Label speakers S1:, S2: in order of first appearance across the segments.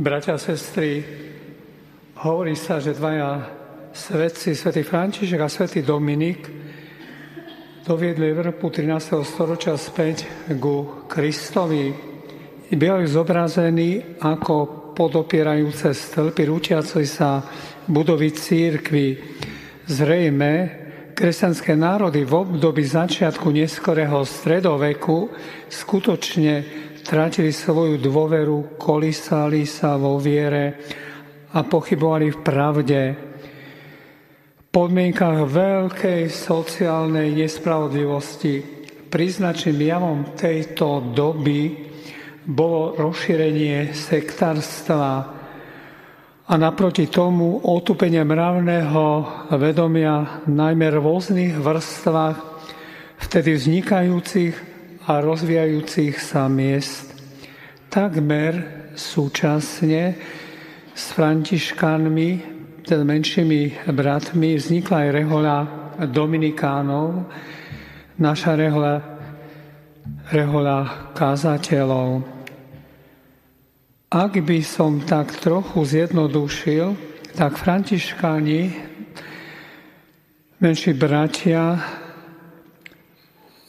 S1: Bratia a sestry, hovorí sa, že dvaja svetci, svätý František a svätý Dominik, doviedli Európu 13. storočia späť ku Kristovi. Bývajú zobrazení ako podopierajúce stĺpy rúčiacej sa budovy církvy. Zrejme, kresťanské národy v období začiatku neskorého stredoveku skutočne stratili svoju dôveru, kolísali sa vo viere a pochybovali v pravde. V podmienkach veľkej sociálnej nespravodlivosti príznačným javom tejto doby bolo rozšírenie sektárstva a naproti tomu otupenie mravného vedomia najmä v rôznych vrstvách vtedy vznikajúcich a rozvíjajúcich sa miest. Takmer súčasne s františkánmi, teda menšími bratmi, vznikla aj rehoľa Dominikánov, naša rehoľa, rehoľa kázateľov. Ak by som tak trochu zjednodušil, tak františkáni, menší bratia,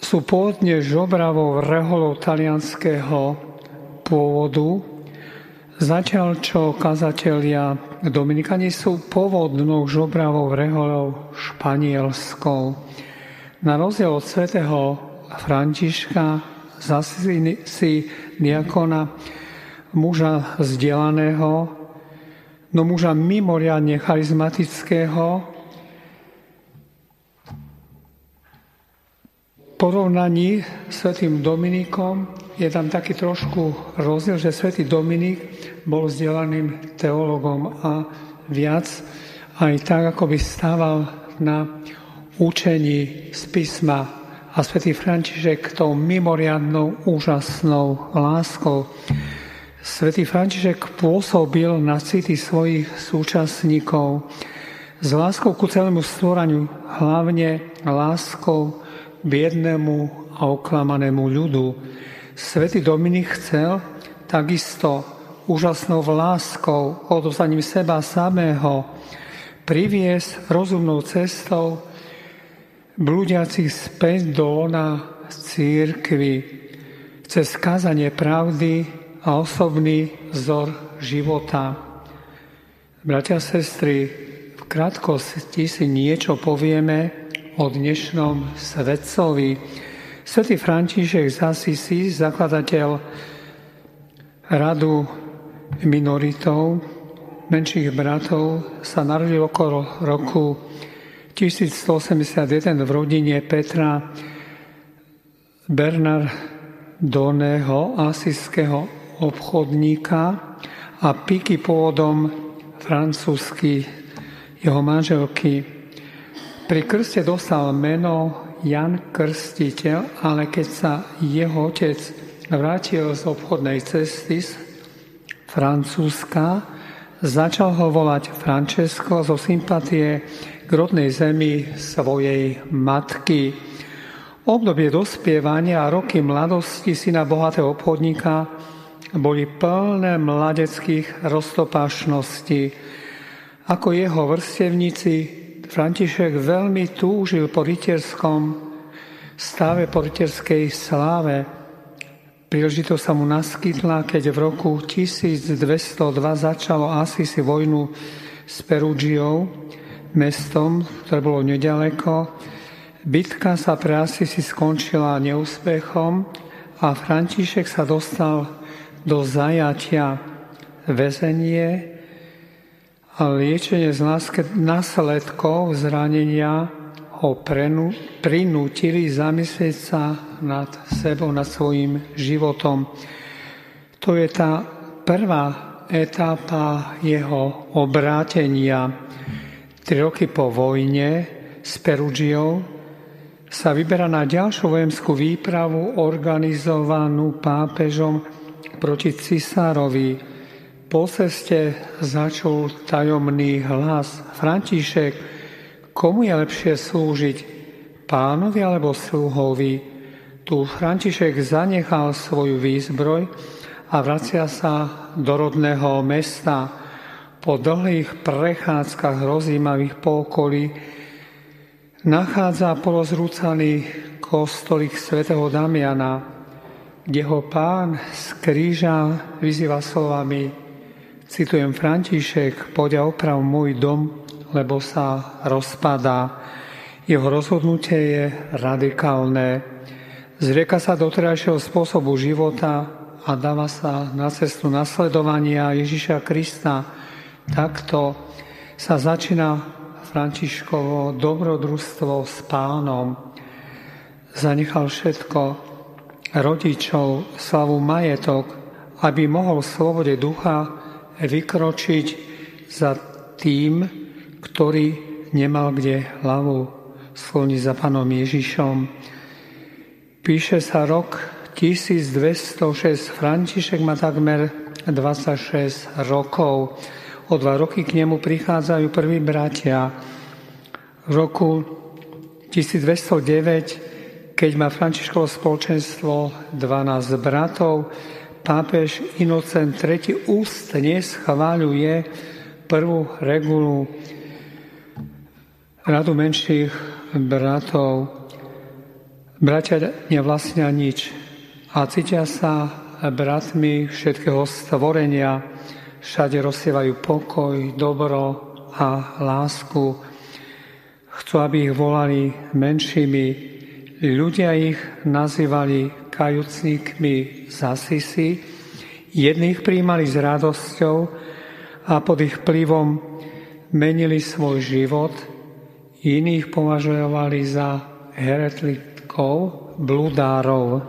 S1: sú pôvodne žobravou reholou talianského pôvodu, zatiaľ čo kazatelia Dominikani sú pôvodnou žobravou reholou španielskou. Na rozdiel od svätého Františka zasi si diakona muža vzdelaného, no muža mimoriadne charizmatického, porovnaní s svätým Dominikom je tam taký trošku rozdiel, že svätý Dominik bol vzdelaným teologom a viac aj tak, ako by stával na učení z písma a svätý František tou mimoriadnou, úžasnou láskou. Svetý František pôsobil na city svojich súčasníkov s láskou ku celému stvoraniu, hlavne láskou biednému a oklamanému ľudu. Svetý Dominik chcel takisto úžasnou láskou, odovzaním seba samého, priviesť rozumnou cestou blúdiacich späť do lona církvy cez kázanie pravdy a osobný vzor života. Bratia a sestry, v krátkosti si niečo povieme o dnešnom svetcovi. Svetý František z Asisi, zakladateľ radu minoritov, menších bratov, sa narodil okolo roku 1181 v rodine Petra Bernardoneho, asijského obchodníka a Piky pôvodom francúzsky jeho manželky pri krste dostal meno Jan Krstiteľ, ale keď sa jeho otec vrátil z obchodnej cesty z Francúzska, začal ho volať Francesco zo sympatie k rodnej zemi svojej matky. Obdobie dospievania a roky mladosti syna bohatého obchodníka boli plné mladeckých roztopášností. Ako jeho vrstevníci František veľmi túžil po rytierskom stave, po rytierskej sláve. Príležitosť sa mu naskytla, keď v roku 1202 začalo Asisi vojnu s Perúgiou, mestom, ktoré bolo nedaleko. Bitka sa pre Asisi skončila neúspechom a František sa dostal do zajatia väzenie a liečenie z následkov zranenia ho prenú, prinútili zamyslieť sa nad sebou, nad svojim životom. To je tá prvá etapa jeho obrátenia. Tri roky po vojne s Perugiou sa vyberá na ďalšiu vojenskú výpravu organizovanú pápežom proti cisárovi po ceste začul tajomný hlas. František, komu je lepšie slúžiť? Pánovi alebo sluhovi? Tu František zanechal svoju výzbroj a vracia sa do rodného mesta po dlhých prechádzkach rozímavých po okolí, nachádza polozrúcaný kostolík svätého Damiana, kde ho pán z kríža vyzýva slovami Citujem František, poďa oprav môj dom, lebo sa rozpadá. Jeho rozhodnutie je radikálne. Zrieka sa doterajšieho spôsobu života a dáva sa na cestu nasledovania Ježiša Krista. Takto sa začína Františkovo dobrodružstvo s pánom. Zanechal všetko, rodičov, slavu, majetok, aby mohol v slobode ducha vykročiť za tým, ktorý nemal kde hlavu skloniť za pánom Ježišom. Píše sa rok 1206, František má takmer 26 rokov. O dva roky k nemu prichádzajú prví bratia. V roku 1209, keď má Františkovo spoločenstvo 12 bratov, pápež Inocent III ústne schváľuje prvú regulu radu menších bratov. Bratia nevlastnia nič a cítia sa bratmi všetkého stvorenia. Všade rozsievajú pokoj, dobro a lásku. Chcú, aby ich volali menšími. Ľudia ich nazývali kajúcnikmi z Asisi, jedných príjmali s radosťou a pod ich vplyvom menili svoj život, iných považovali za heretlikov, bludárov.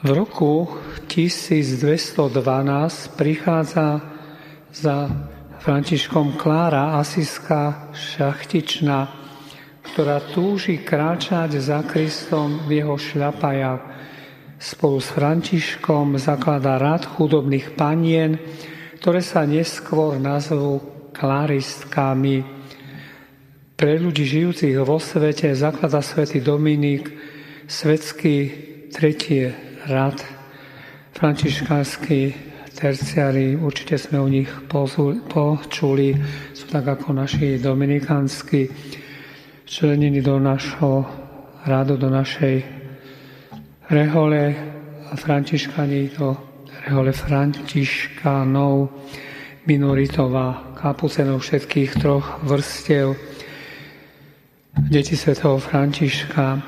S1: V roku 1212 prichádza za Františkom Klára Asiská šachtičná ktorá túži kráčať za Kristom v jeho šľapajach. Spolu s Františkom zakladá rád chudobných panien, ktoré sa neskôr nazvú klaristkami. Pre ľudí žijúcich vo svete zaklada svätý Dominik svetský tretí rad františkánsky terciári, určite sme o nich počuli, sú tak ako naši dominikánsky včlenení do našho rádu, do našej rehole a františkani do rehole františkanov, minoritová kapucenov všetkých troch vrstiev, deti svätého Františka.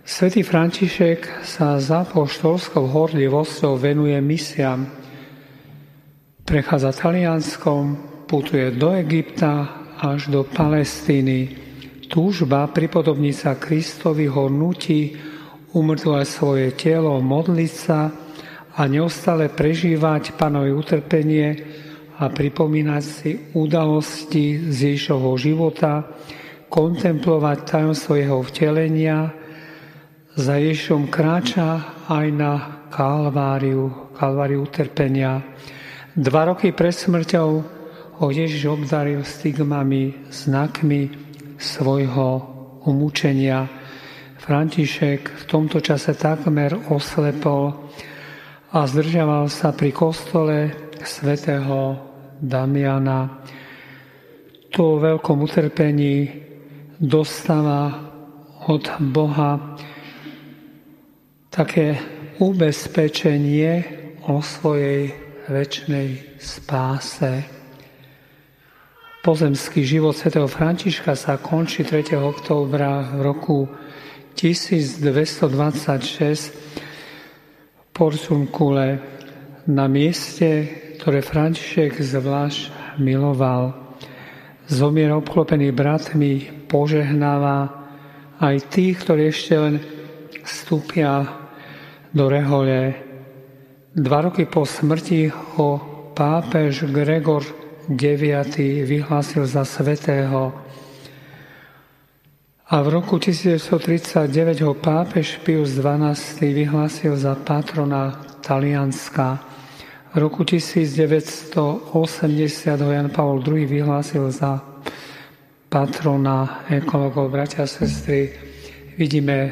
S1: Svetý František sa za poštolskou horlivosťou venuje misiám. Prechádza Talianskom, putuje do Egypta až do Palestíny túžba pripodobniť sa Kristovi ho nutí umrtvovať svoje telo, modliť sa a neustále prežívať panové utrpenie a pripomínať si udalosti z Ježišovho života, kontemplovať tajomstvo jeho vtelenia, za Ježišom kráča aj na kalváriu, kalváriu utrpenia. Dva roky pred smrťou ho Ježiš obdaril stigmami, znakmi, svojho umúčenia. František v tomto čase takmer oslepol a zdržiaval sa pri kostole svätého Damiana. To veľkom utrpení dostáva od Boha také ubezpečenie o svojej väčšnej spáse. Pozemský život svätého Františka sa končí 3. októbra roku 1226 v Porcunkule na mieste, ktoré František zvlášť miloval. Zomier obklopený bratmi požehnáva aj tých, ktorí ešte len vstúpia do rehole. Dva roky po smrti ho pápež Gregor 9. vyhlásil za svetého a v roku 1939 ho pápež Pius XII vyhlásil za patrona Talianska. V roku 1980 ho Jan Pavel II vyhlásil za patrona ekologov, bratia a sestry. Vidíme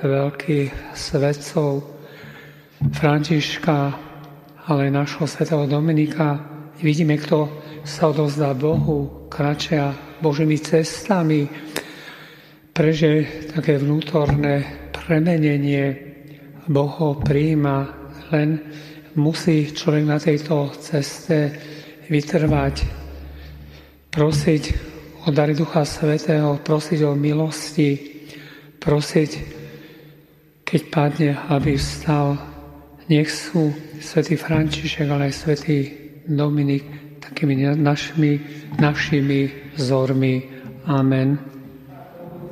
S1: veľkých svetcov Františka, ale našho svetého Dominika. Vidíme, kto sa odovzdá Bohu, kračia Božími cestami, preže také vnútorné premenenie, Boh ho príjima, len musí človek na tejto ceste vytrvať, prosiť o dary Ducha Svetého, prosiť o milosti, prosiť, keď padne, aby vstal. Nech sú svätý František, ale aj svätý Dominik takými našimi, našimi vzormi. Amen.